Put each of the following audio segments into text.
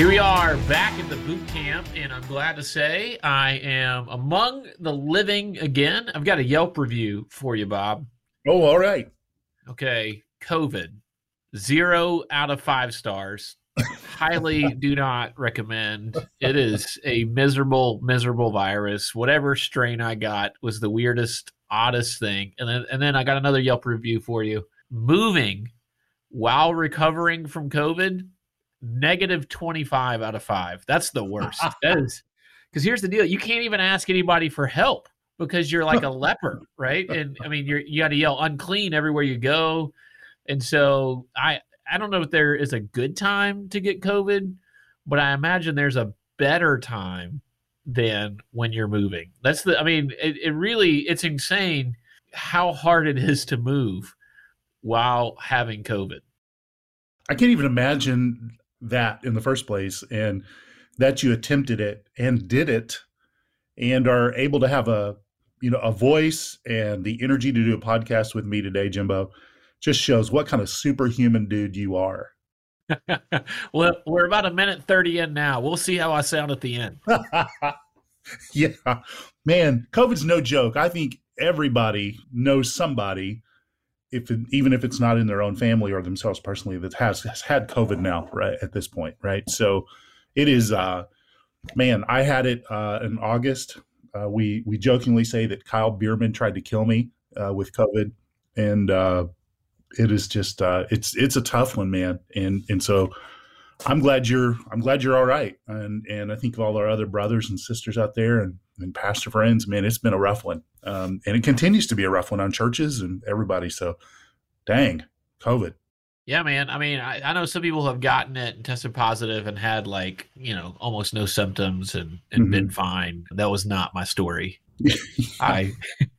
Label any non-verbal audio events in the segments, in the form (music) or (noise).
Here we are back at the boot camp, and I'm glad to say I am among the living again. I've got a Yelp review for you, Bob. Oh, all right. Okay, COVID, zero out of five stars. Highly (laughs) do not recommend. It is a miserable, miserable virus. Whatever strain I got was the weirdest, oddest thing. And then, and then I got another Yelp review for you. Moving while recovering from COVID negative 25 out of 5 that's the worst. (laughs) That is because here's the deal you can't even ask anybody for help because you're like a (laughs) leper right? And i mean you're you got to yell unclean everywhere you go. And so i i don't know if there is a good time to get covid but i imagine there's a better time than when you're moving. That's the i mean it, it really it's insane how hard it is to move while having covid. I can't even imagine that in the first place and that you attempted it and did it and are able to have a you know a voice and the energy to do a podcast with me today jimbo just shows what kind of superhuman dude you are. (laughs) Well we're about a minute 30 in now. We'll see how i sound at the end. (laughs) Yeah. Man covid's no joke. I think everybody knows somebody if it, even if it's not in their own family or themselves personally that has, has had COVID now, right at this point, right? So it is, uh, man. I had it uh, in August. Uh, we we jokingly say that Kyle Bueermann tried to kill me uh, with COVID, and uh, it is just uh, it's it's a tough one, man. And and so I'm glad you're I'm glad you're all right, and and I think of all our other brothers and sisters out there and and pastor friends, man, it's been a rough one, um, and it continues to be a rough one on churches and everybody. So, dang, COVID. Yeah, man. I mean, I, I know some people have gotten it and tested positive and had like you know almost no symptoms and and mm-hmm. been fine. That was not my story. (laughs) I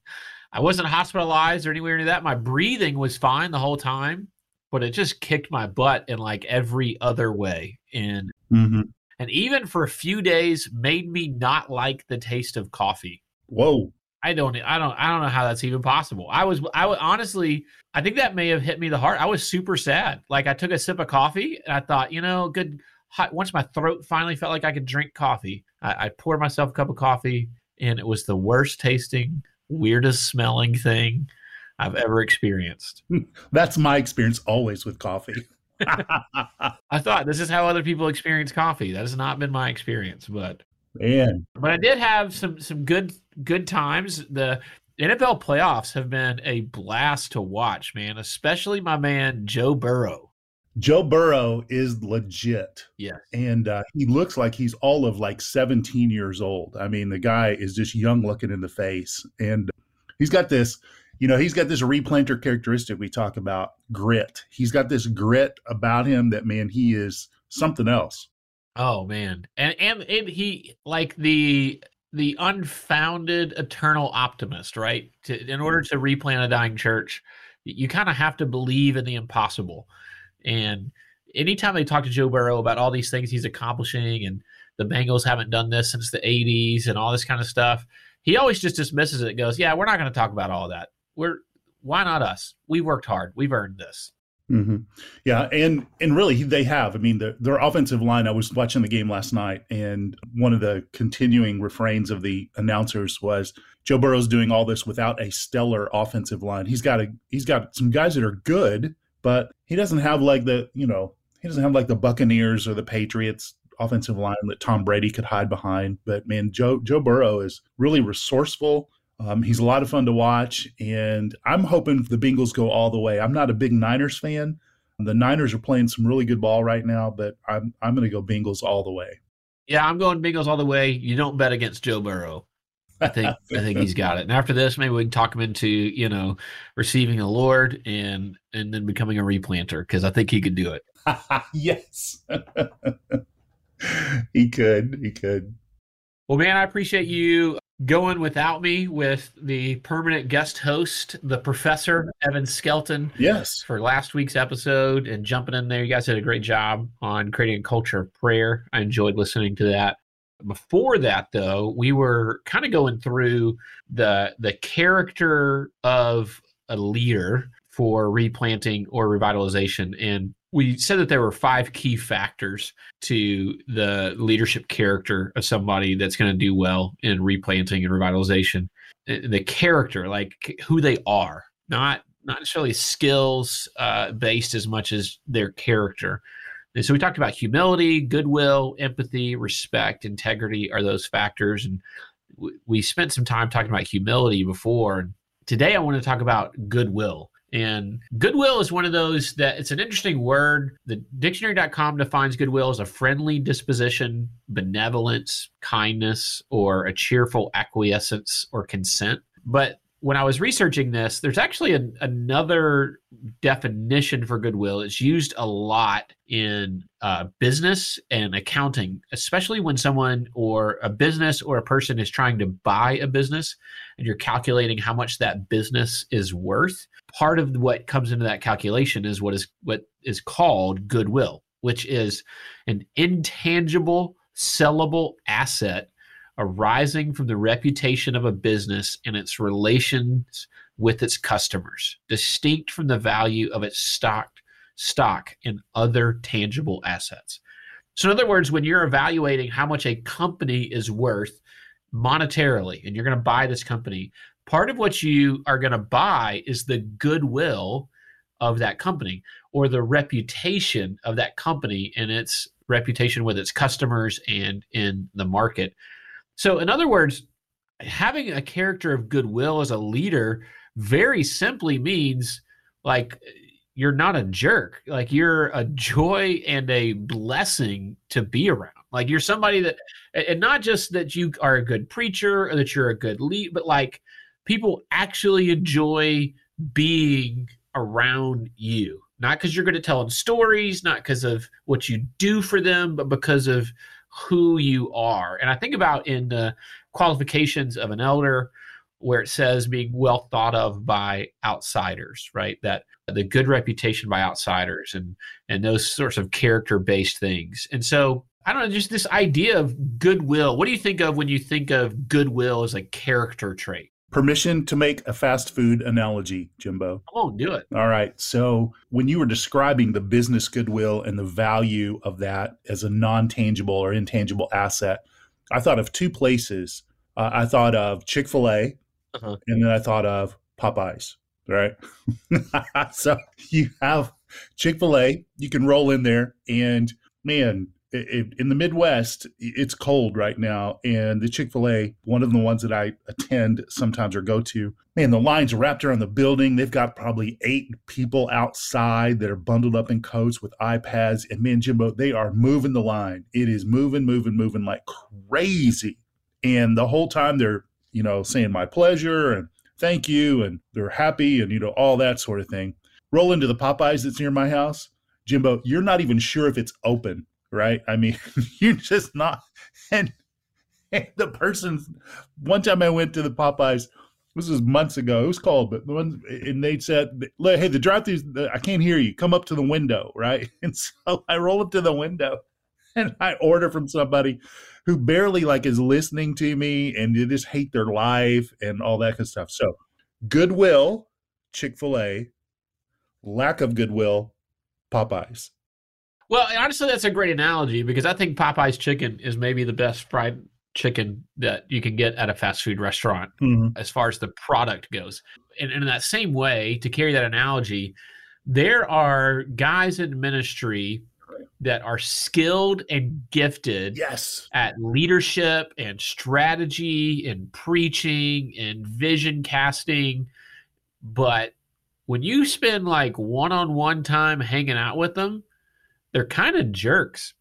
(laughs) I wasn't hospitalized or anywhere near that. My breathing was fine the whole time, but it just kicked my butt in like every other way. And mm-hmm and even for a few days made me not like the taste of coffee. Whoa. I don't I don't I don't know how that's even possible. I was I was honestly I think that may have hit me the heart. I was super sad. Like I took a sip of coffee and I thought, you know, good hot, once my throat finally felt like I could drink coffee, I, I poured myself a cup of coffee and it was the worst tasting, weirdest smelling thing I've ever experienced. (laughs) That's my experience always with coffee. (laughs) I thought this is how other people experience coffee. That has not been my experience, but man, but I did have some some good good times. The NFL playoffs have been a blast to watch, man. Especially my man Joe Burrow. Joe Burrow is legit. Yes. And uh, he looks like he's all of like 17 years old. I mean, the guy is just young looking in the face. And he's got this you know, he's got this replanter characteristic we talk about grit. He's got this grit about him that man, he is something else. Oh man. And and, and he like the the unfounded eternal optimist, right? To, in order to replant a dying church, you kind of have to believe in the impossible. And anytime they talk to Joe Burrow about all these things he's accomplishing and the Bengals haven't done this since the 80s and all this kind of stuff, he always just dismisses it goes, Yeah, we're not going to talk about all that we're why not us? We worked hard. We've earned this. Mm-hmm. Yeah, and and really they have. I mean, the, their offensive line. I was watching the game last night, and one of the continuing refrains of the announcers was Joe Burrow's doing all this without a stellar offensive line. He's got a he's got some guys that are good, but he doesn't have like the you know he doesn't have like the Buccaneers or the Patriots offensive line that Tom Brady could hide behind. But man, Joe Joe Burrow is really resourceful um, he's a lot of fun to watch, and I'm hoping the Bengals go all the way. I'm not a big Niners fan. The Niners are playing some really good ball right now, but I'm I'm going to go Bengals all the way. Yeah, I'm going Bengals all the way. You don't bet against Joe Burrow. I think (laughs) I think he's got it. And after this, maybe we can talk him into you know receiving the Lord and and then becoming a replanter because I think he could do it. (laughs) yes, (laughs) he could. He could. Well, man, I appreciate you going without me with the permanent guest host, the professor Evan Skelton. Yes. For last week's episode and jumping in there. You guys did a great job on creating a culture of prayer. I enjoyed listening to that. Before that, though, we were kind of going through the the character of a leader for replanting or revitalization. And we said that there were five key factors to the leadership character of somebody that's going to do well in replanting and revitalization. The character, like who they are, not not necessarily skills uh, based as much as their character. And so we talked about humility, goodwill, empathy, respect, integrity are those factors. And we spent some time talking about humility before. Today I want to talk about goodwill. And goodwill is one of those that it's an interesting word. The dictionary.com defines goodwill as a friendly disposition, benevolence, kindness, or a cheerful acquiescence or consent. But when I was researching this, there's actually a, another definition for goodwill. It's used a lot in uh, business and accounting, especially when someone or a business or a person is trying to buy a business and you're calculating how much that business is worth. Part of what comes into that calculation is what is what is called goodwill, which is an intangible, sellable asset arising from the reputation of a business and its relations with its customers, distinct from the value of its stock, stock and other tangible assets. So, in other words, when you're evaluating how much a company is worth monetarily, and you're going to buy this company, part of what you are going to buy is the goodwill of that company or the reputation of that company and its reputation with its customers and in the market so, in other words, having a character of goodwill as a leader very simply means like you're not a jerk. Like you're a joy and a blessing to be around. Like you're somebody that, and not just that you are a good preacher or that you're a good lead, but like people actually enjoy being around you. Not because you're good at telling stories, not because of what you do for them, but because of who you are. And I think about in the qualifications of an elder where it says being well thought of by outsiders, right? That the good reputation by outsiders and and those sorts of character based things. And so I don't know, just this idea of goodwill. What do you think of when you think of goodwill as a character trait? Permission to make a fast food analogy, Jimbo. Oh, do it. All right. So, when you were describing the business goodwill and the value of that as a non tangible or intangible asset, I thought of two places. Uh, I thought of Chick fil A, uh-huh. and then I thought of Popeyes, right? (laughs) so, you have Chick fil A, you can roll in there, and man, in the Midwest, it's cold right now, and the Chick Fil A, one of the ones that I attend sometimes or go to, man, the lines are wrapped around the building. They've got probably eight people outside that are bundled up in coats with iPads, and man, Jimbo, they are moving the line. It is moving, moving, moving like crazy, and the whole time they're you know saying my pleasure and thank you, and they're happy, and you know all that sort of thing. Roll into the Popeyes that's near my house, Jimbo. You're not even sure if it's open right? I mean, (laughs) you're just not. And, and the person, one time I went to the Popeyes, this was months ago. It was called, but the one, and they said, "Hey, the drive-throughs, I can't hear you. Come up to the window, right?" (laughs) And so I roll up to the window, and I order from somebody who barely like is listening to me, and they just hate their life and all that kind of stuff. So, goodwill, Chick Fil A, lack of goodwill, Popeyes. Well, honestly, that's a great analogy because I think Popeye's chicken is maybe the best fried chicken that you can get at a fast food restaurant mm-hmm. as far as the product goes. And, and in that same way, to carry that analogy, there are guys in ministry that are skilled and gifted yes at leadership and strategy and preaching and vision casting but when you spend like one-on-one time hanging out with them they're kind of jerks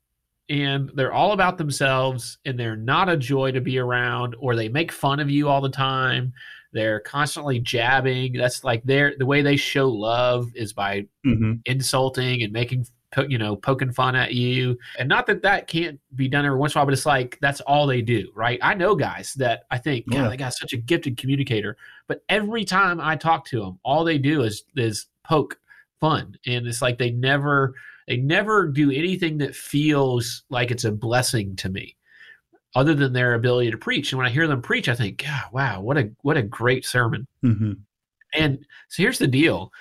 and they're all about themselves and they're not a joy to be around or they make fun of you all the time they're constantly jabbing that's like their the way they show love is by mm-hmm. insulting and making you know, poking fun at you. And not that that can't be done every once in a while, but it's like that's all they do, right? I know guys that I think, God, Yeah. that guy's such a gifted communicator, but every time I talk to them, all they do is is poke fun, and it's like they never they never do anything that feels like it's a blessing to me other than their ability to preach and when i hear them preach i think god wow what a what a great sermon hmm and so here's the deal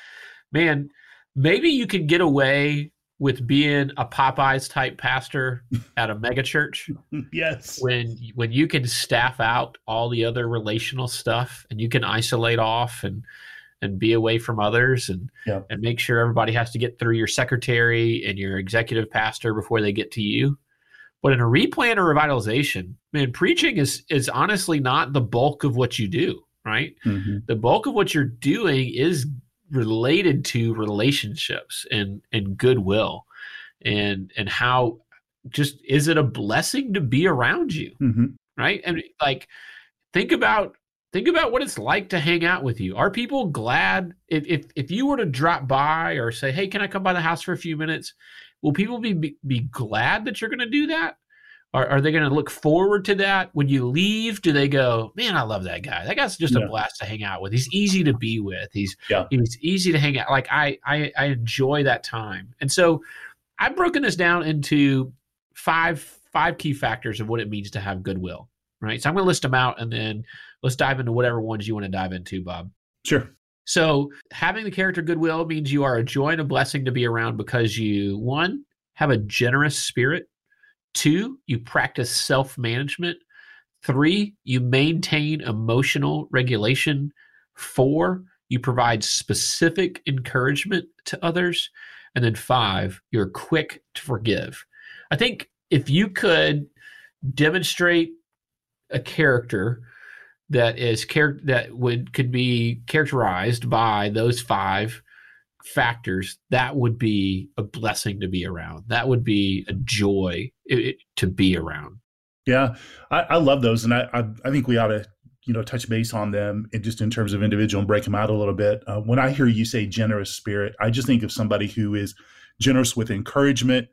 man maybe you could get away with being a popeyes type pastor (laughs) at a megachurch. Yes. when when you can staff out all the other relational stuff and you can isolate off and and be away from others and Yeah. and make sure everybody has to get through your secretary and your executive pastor before they get to you. But in a replant or revitalization, man, preaching is is honestly not the bulk of what you do, right? hmm The bulk of what you're doing is related to relationships and and goodwill and and how just is it a blessing to be around you hmm right and like think about think about what it's like to hang out with you. Are people glad if if, if you were to drop by or say hey can i come by the house for a few minutes? Will people be be, be glad that you're going to do that? Are, are they going to look forward to that? When you leave do they go man i love that guy. That guy's just Yeah. a blast to hang out with. He's easy to be with. He's Yeah. he's easy to hang out. Like I, I i enjoy that time. And so i've broken this down into five five key factors of what it means to have goodwill right? So i'm going to list them out and then let's dive into whatever ones you want to dive into bob. Sure. so having the character goodwill means you are a joy and a blessing to be around because you one have a generous spirit. Two you practice self-management. Three you maintain emotional regulation. Four you provide specific encouragement to others. And then five you're quick to forgive. I think if you could demonstrate a character that is char- that would could be characterized by those five factors that would be a blessing to be around that would be a joy i- i- to be around Yeah, I, I love those, and I, I I think we ought to you know touch base on them and just in terms of individual and break them out a little bit. Uh, when I hear you say generous spirit, I just think of somebody who is generous with encouragement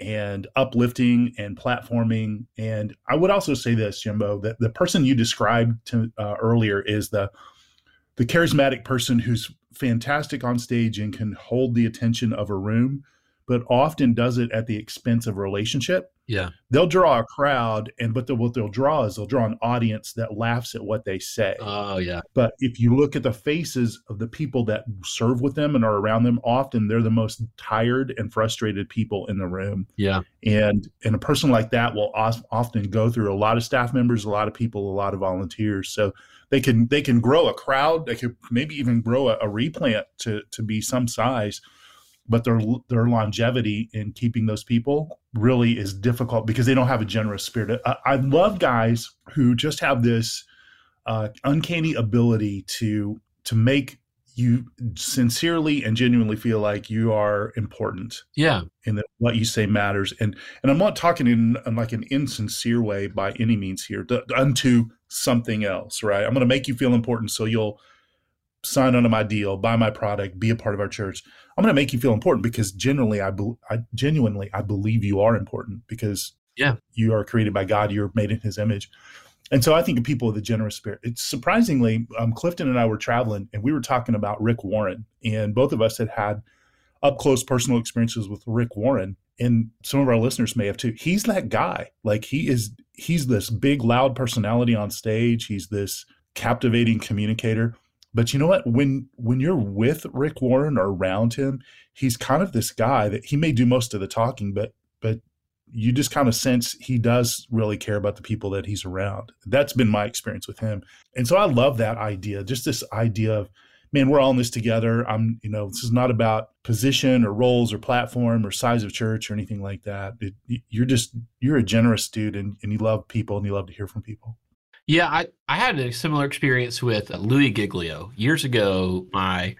and uplifting and platforming. And I would also say this, Jimbo, that the person you described to uh, earlier is the the charismatic person who's fantastic on stage and can hold the attention of a room, but often does it at the expense of relationship. Yeah. They'll draw a crowd and but the, what they'll draw is they'll draw an audience that laughs at what they say. Oh yeah. But if you look at the faces of the people that serve with them and are around them often they're the most tired and frustrated people in the room. Yeah. And and a person like that will often go through a lot of staff members a lot of people a lot of volunteers. So they can they can grow a crowd they could maybe even grow a, a replant to to be some size but their their longevity in keeping those people really is difficult because they don't have a generous spirit. I, I love guys who just have this uh, uncanny ability to to make you sincerely and genuinely feel like you are important yeah and that what you say matters. And and I'm not talking in, in like an insincere way by any means here. To, unto something else, right? I'm going to make you feel important, so you'll sign onto my deal, buy my product, be a part of our church. I'm going to make you feel important because generally, I, be, I genuinely I believe you are important because Yeah. you are created by God. You're made in His image. And so I think of people with a generous spirit. It's surprisingly, um, Clifton and I were traveling and we were talking about Rick Warren, and both of us had had up close personal experiences with Rick Warren. And some of our listeners may have too. He's that guy. Like he is, he's this big, loud personality on stage. He's this captivating communicator. But you know what? When when you're with Rick Warren or around him, he's kind of this guy that he may do most of the talking, but but you just kind of sense he does really care about the people that he's around. That's been my experience with him. And so I love that idea, just this idea of, man, we're all in this together. I'm, you know, this is not about position or roles or platform or size of church or anything like that. It, you're just, you're a generous dude and, and you love people and you love to hear from people. Yeah, I, I had a similar experience with Louie Giglio. Years ago, my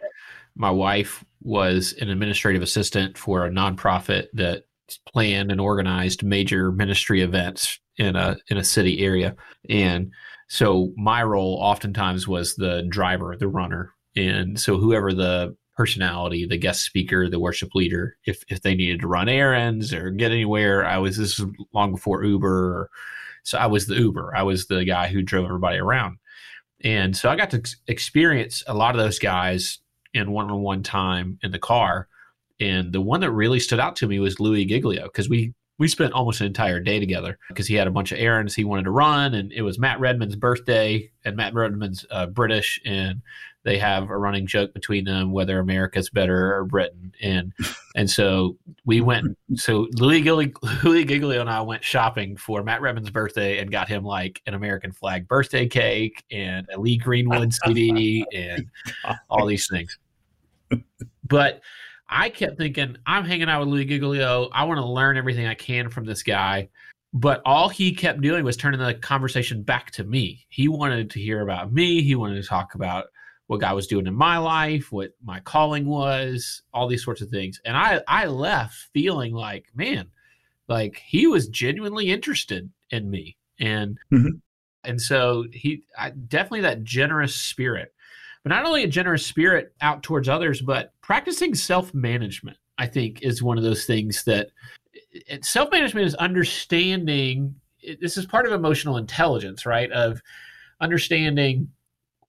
my wife was an administrative assistant for a nonprofit that planned and organized major ministry events in a in a city area. And so my role oftentimes was the driver, the runner. And so whoever the personality, the guest speaker, the worship leader. If if they needed to run errands or get anywhere, I was this was long before Uber. So I was the Uber. I was the guy who drove everybody around. And so I got to experience a lot of those guys in one-on-one time in the car. And the one that really stood out to me was Louie Giglio because we we spent almost an entire day together because he had a bunch of errands he wanted to run, and it was Matt Redman's birthday, and Matt Redman's uh, British, and they have a running joke between them whether America's better or Britain, and and so we went. So Louie Giglio, Louie Giglio and I went shopping for Matt Redman's birthday and got him like an American flag birthday cake and a Lee Greenwood (laughs) CD and all these things. But I kept thinking, I'm hanging out with Louie Giglio. I want to learn everything I can from this guy. But all he kept doing was turning the conversation back to me. He wanted to hear about me. He wanted to talk about what God was doing in my life, what my calling was, all these sorts of things. And I, I left feeling like, man, like he was genuinely interested in me. And mm-hmm. and so he I, definitely that generous spirit but not only a generous spirit out towards others, but practicing self management, I think, is one of those things that self management is understanding. This is part of emotional intelligence, right? Of understanding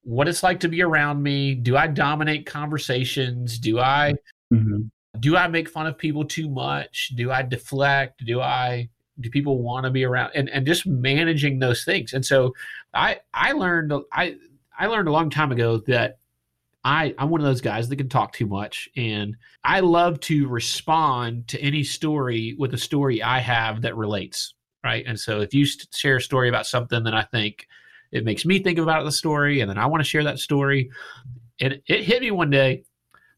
what it's like to be around me. Do I dominate conversations? Do I mm-hmm. do I make fun of people too much? Do I deflect? Do I do people want to be around? And and just managing those things. And so I I learned I I learned a long time ago that I, I'm one of those guys that can talk too much. And I love to respond to any story with a story I have that relates. Right. And so if you share a story about something that I think it makes me think about the story, and then I want to share that story. And it hit me one day.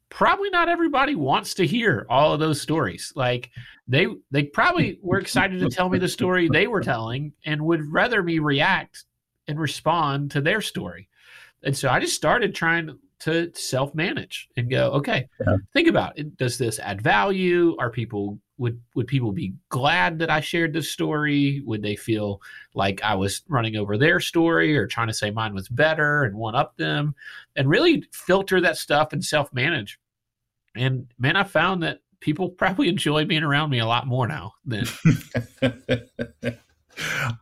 Probably not everybody wants to hear all of those stories. Like they they probably were excited to tell me the story they were telling and would rather me react and respond to their story. And so I just started trying to self manage and go, okay, yeah. think about it. Does this add value? Are people would would people be glad that I shared this story? Would they feel like I was running over their story or trying to say mine was better and one up them? And really filter that stuff and self manage. And man, I found that people (laughs) probably enjoy being around me a lot more now than (laughs)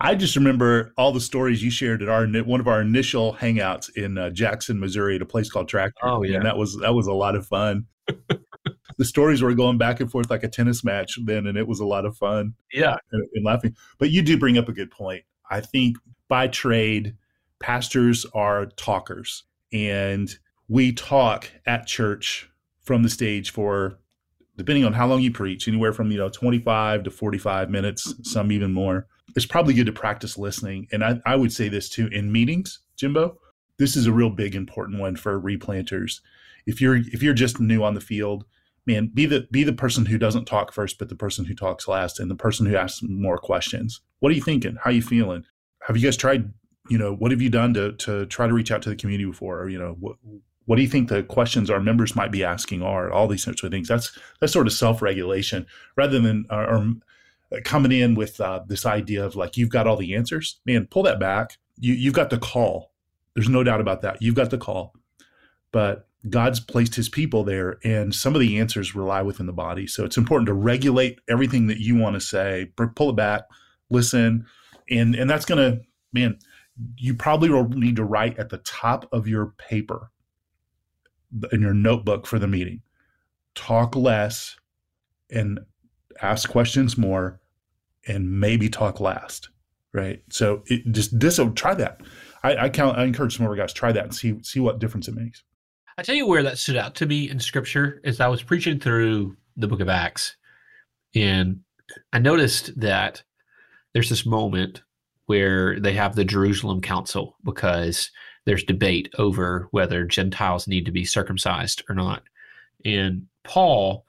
I just remember all the stories you shared at our one of our initial hangouts in uh, Jackson, Missouri, at a place called Tractor. Oh yeah, and that was that was a lot of fun. (laughs) the stories were going back and forth like a tennis match then, and it was a lot of fun. Yeah, and, and laughing. But you do bring up a good point. I think by trade, pastors are talkers, and we talk at church from the stage for depending on how long you preach anywhere from you know 25 to 45 minutes some even more it's probably good to practice listening. And I, I would say this too in meetings, Jimbo. This is a real big important one for replanters. If you're if you're just new on the field, man, be the be the person who doesn't talk first, but the person who talks last, and the person who asks more questions. What are you thinking? How are you feeling? Have you guys tried? You know, what have you done to to try to reach out to the community before? Or, you know, what what do you think the questions our members might be asking are? All these sorts of things. That's that's sort of self regulation rather than or coming in with uh, this idea of like you've got all the answers. Man pull that back. You, you've got the call. There's no doubt about that. You've got the call. But god's placed his people there and some of the answers rely within the body. So it's important to regulate everything that you want to say pull it back listen and and that's gonna man you probably will need to write at the top of your paper in your notebook for the meeting. Talk less and ask questions more, and maybe talk last. Right. So it just this so try that. I, I count I encourage some more guys try that and see see what difference it makes. I tell you where that stood out to me in scripture is I was preaching through the book of Acts and I noticed that there's this moment where they have the Jerusalem council because there's debate over whether Gentiles need to be circumcised or not. And Paul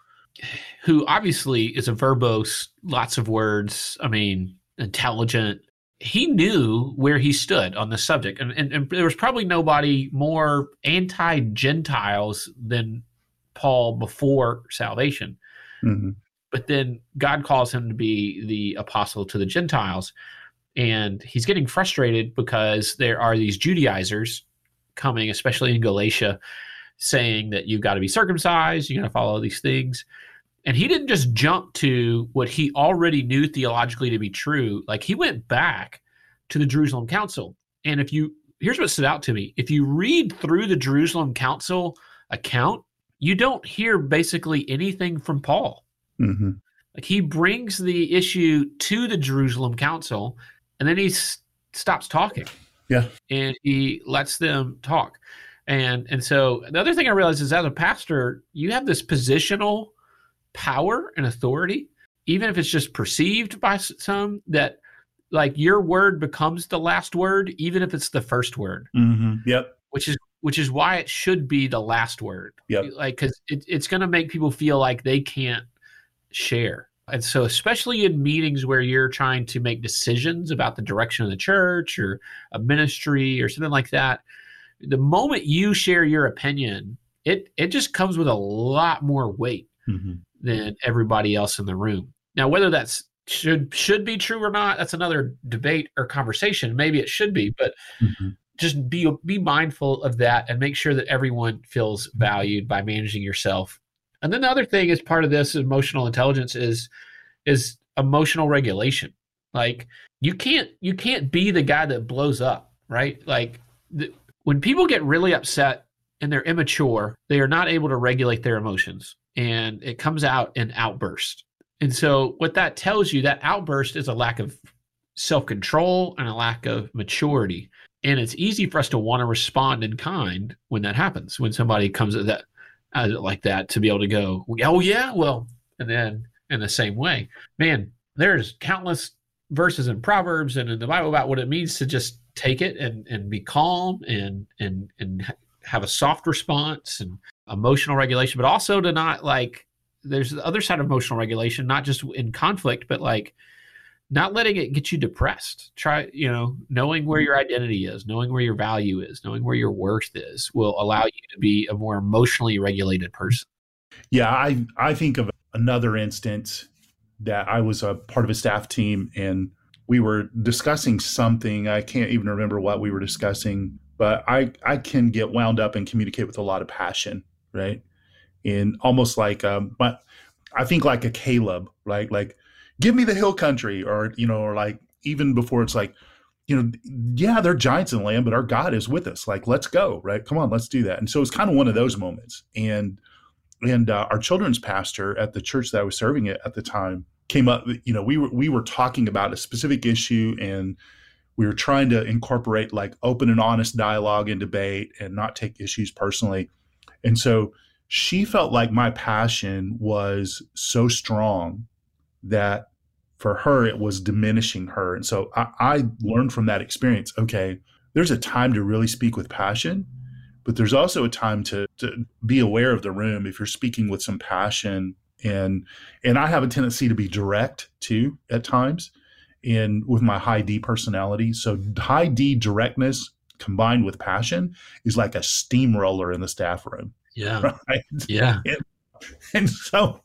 who obviously is a verbose, lots of words. I mean, intelligent. He knew where he stood on the subject, and, and, and there was probably nobody more anti-Gentiles than Paul before salvation. Mm-hmm. But then God calls him to be the apostle to the Gentiles, and he's getting frustrated because there are these Judaizers coming, especially in Galatia, saying that you've got to be circumcised, you got to follow these things. And he didn't just jump to what he already knew theologically to be true. Like he went back to the Jerusalem Council. And if you, here's what stood out to me if you read through the Jerusalem Council account, you don't hear basically anything from Paul. Mm-hmm. Like he brings the issue to the Jerusalem Council and then he s- stops talking. Yeah. And he lets them talk. And and so the other thing I realized is as a pastor, you have this positional power and authority, even if it's just perceived by some that like your word becomes the last word, even if it's the first word, Mm-hmm. Yep. which is which is why it should be the last word. Yep. Like because it, it's going to make people feel like they can't share. And so, especially in meetings where you're trying to make decisions about the direction of the church or a ministry or something like that, the moment you share your opinion, it it just comes with a lot more weight Mm-hmm. Than everybody else in the room. Now, whether that's should should be true or not, that's another debate or conversation. Maybe it should be, but Mm-hmm. just be be mindful of that and make sure that everyone feels valued by managing yourself. And then the other thing is part of this emotional intelligence is is emotional regulation. Like you can't you can't be the guy that blows up, right? Like the, when people get really upset and they're immature, they are not able to regulate their emotions and it comes out in outburst. And so what that tells you that outburst is a lack of self-control and a lack of maturity and it's easy for us to want to respond in kind when that happens when somebody comes at that uh, like that to be able to go oh yeah well and then in the same way man there's countless verses in proverbs and in the bible about what it means to just take it and and be calm and and and have a soft response and emotional regulation but also to not like there's the other side of emotional regulation not just in conflict but like not letting it get you depressed. Try, you know, knowing where your identity is, knowing where your value is, knowing where your worth is will allow you to be a more emotionally regulated person. Yeah, I I think of another instance that I was a part of a staff team and we were discussing something. I can't even remember what we were discussing, but I I can get wound up and communicate with a lot of passion, right? And almost like um but I think like a Caleb, right? Like give me the hill country or you know or like even before it's like you know yeah they're giants in the land but our god is with us like let's go right come on let's do that and so it's kind of one of those moments and and uh, our children's pastor at the church that I was serving at at the time came up. You know, we were we were talking about a specific issue, and we were trying to incorporate like open and honest dialogue and debate, and not take issues personally. And so she felt like my passion was so strong that for her it was diminishing her. And so I, I learned from that experience. Okay, there's a time to really speak with passion but there's also a time to, to be aware of the room if you're speaking with some passion and and i have a tendency to be direct too at times and with my high d personality so high d directness combined with passion is like a steamroller in the staff room Yeah. (laughs) right Yeah. and so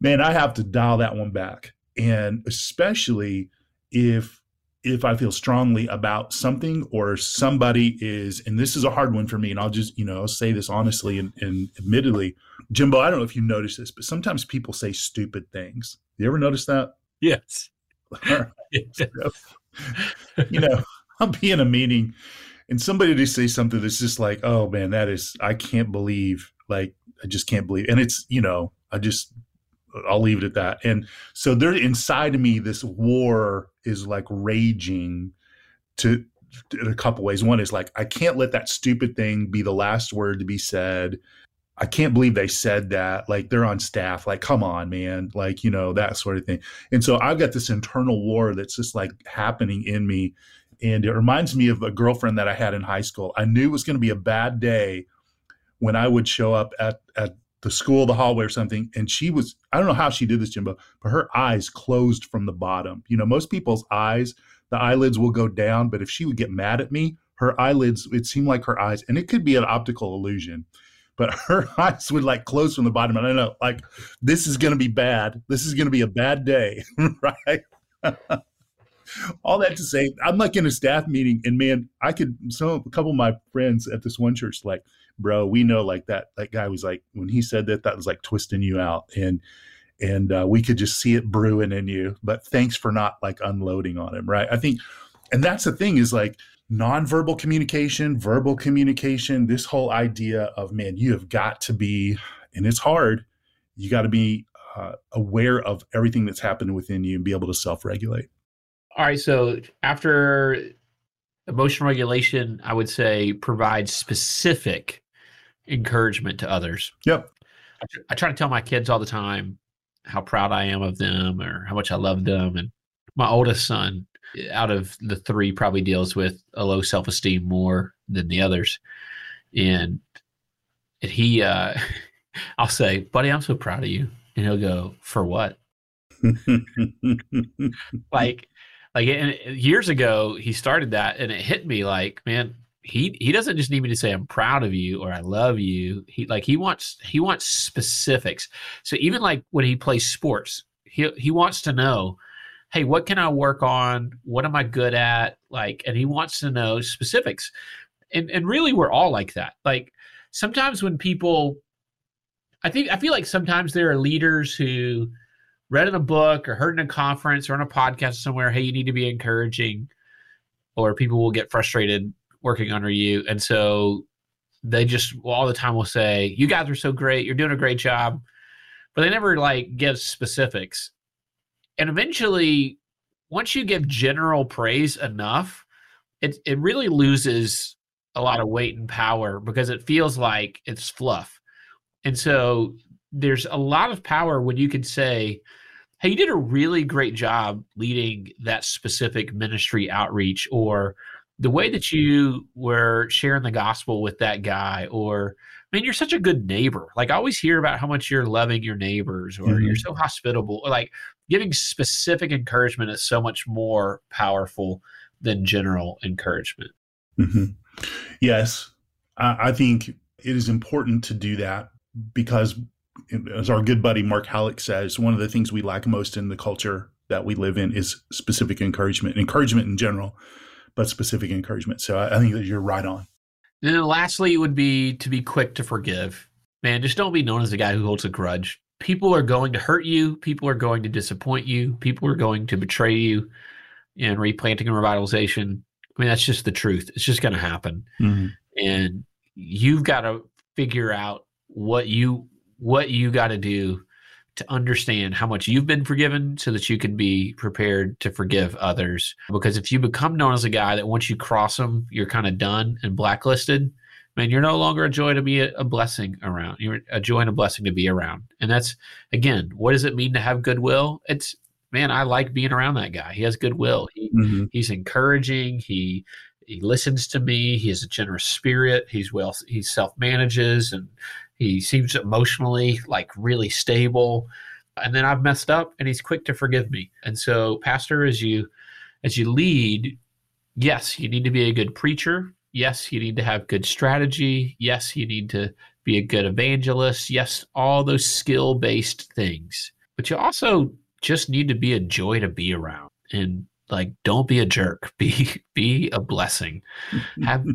man i have to dial that one back and especially if if I feel strongly about something or somebody is, and this is a hard one for me, and I'll just, you know, I'll say this honestly and, and admittedly, Jimbo, I don't know if you notice this, but sometimes people say stupid things. You ever notice that? Yes. (laughs) you know, I'll be in a meeting and somebody just say something that's just like, oh man, that is, I can't believe, like, I just can't believe. And it's, you know, I just, I'll leave it at that. And so there inside of me, this war is like raging to in a couple ways. One is like, I can't let that stupid thing be the last word to be said. I can't believe they said that. Like they're on staff. Like, come on, man. Like, you know, that sort of thing. And so I've got this internal war that's just like happening in me. And it reminds me of a girlfriend that I had in high school. I knew it was going to be a bad day when I would show up at, at the school, the hallway or something. And she was, I don't know how she did this, Jimbo, but her eyes closed from the bottom. You know, most people's eyes, the eyelids will go down, but if she would get mad at me, her eyelids, it seemed like her eyes, and it could be an optical illusion, but (laughs) her eyes would like close from the bottom. And I know, like, this is going to be bad. This is going to be a bad day, (laughs) right? (laughs) all that to say, I'm like in a staff meeting, and man, I could. Some a couple of my friends at this one church, like, bro, we know like that. That guy was like when he said that, that was like twisting you out, and and uh, we could just see it brewing in you. But thanks for not like unloading on him, right? I think, and that's the thing is like nonverbal communication, verbal communication. This whole idea of man, you have got to be, and it's hard. You got to be uh, aware of everything that's happening within you and be able to self-regulate. All right. So after emotional regulation, I would say provide specific encouragement to others. Yep. I, tr- I try to tell my kids all the time how proud I am of them or how much I love them. And my oldest son, out of the three, probably deals with a low self esteem more than the others. And, and he, uh, (laughs) I'll say, buddy, I'm so proud of you. And he'll go, for what? (laughs) like, like years ago, he started that and it hit me like, man, he he doesn't just need me to say I'm proud of you or I love you. He like he wants he wants specifics. So even like when he plays sports, he he wants to know, hey, what can I work on? What am I good at? Like, and he wants to know specifics. And and really, we're all like that. Like sometimes when people, I think I feel like sometimes there are leaders who read in a book or heard in a conference or on a podcast somewhere, hey, you need to be encouraging, or people will get frustrated working under you. And so they just all the time will say, You guys are so great, you're doing a great job. But they never like give specifics. And eventually, once you give general praise enough, it it really loses a lot of weight and power because it feels like it's fluff. And so there's a lot of power when you can say, Hey, you did a really great job leading that specific ministry outreach, or the way that you were sharing the gospel with that guy or I mean, you're such a good neighbor. Like I always hear about how much you're loving your neighbors or mm-hmm. you're so hospitable. Or like giving specific encouragement is so much more powerful than general encouragement. Mm-hmm. Yes. I, I think it is important to do that because as our good buddy Mark Hallock says, one of the things we lack most in the culture that we live in is specific encouragement, encouragement in general but specific encouragement. So I, I think that you're right on. And then lastly, it would be to be quick to forgive. Man, just don't be known as a guy who holds a grudge. People are going to hurt you. People are going to disappoint you. People are going to betray you. And replanting and revitalization, I mean, that's just the truth. It's just going to happen. Mm-hmm. And you've got to figure out what you what you got to do to understand how much you've been forgiven so that you can be prepared to forgive others. Because if you become known as a guy that once you cross them, you're kind of done and blacklisted, man, you're no longer a joy to be a, a, blessing around. You're a joy and a blessing to be around. And that's, again, what does it mean to have goodwill? It's, man, I like being around that guy. He has goodwill. He, mm-hmm. He's encouraging. He, he listens to me. He has a generous spirit. He's well, he self manages and he seems emotionally like really stable. And then I've messed up and he's quick to forgive me. And so, pastor, as you as you lead, yes, you need to be a good preacher. Yes, you need to have good strategy. Yes, you need to be a good evangelist. Yes, all those skill based things. But you also just need to be a joy to be around and like don't be a jerk (laughs) be be a blessing have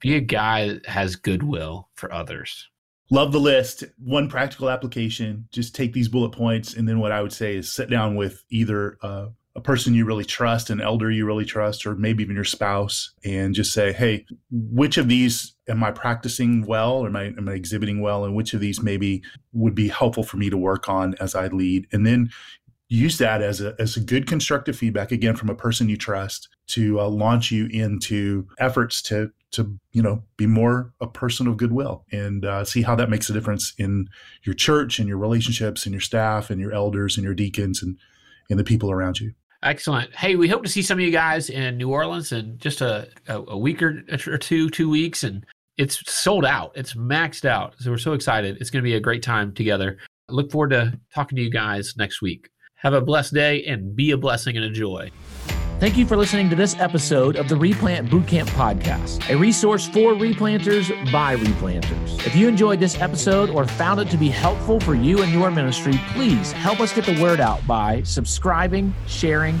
be a guy that has goodwill for others love the list. One practical application. Just take these bullet points, and then what I would say is sit down with either uh, a person you really trust, an elder you really trust, or maybe even your spouse, and just say, "Hey, which of these am I practicing well, or am I, am I exhibiting well, and which of these maybe would be helpful for me to work on as I lead?" And then use that as a, as a good constructive feedback again from a person you trust to uh, launch you into efforts to to you know be more a person of goodwill and uh, see how that makes a difference in your church and your relationships and your staff and your elders and your deacons and and the people around you. Excellent. Hey we hope to see some of you guys in new orleans in just a, a, week or, or two two weeks and it's sold out. It's maxed out. So we're so excited. It's going to be a great time together. Look forward to talking to you guys next week have a blessed day and be a blessing and a joy. Thank you for listening to this episode of the Replant Bootcamp Podcast, a resource for replanters by replanters. If you enjoyed this episode or found it to be helpful for you and your ministry, please help us get the word out by subscribing, sharing,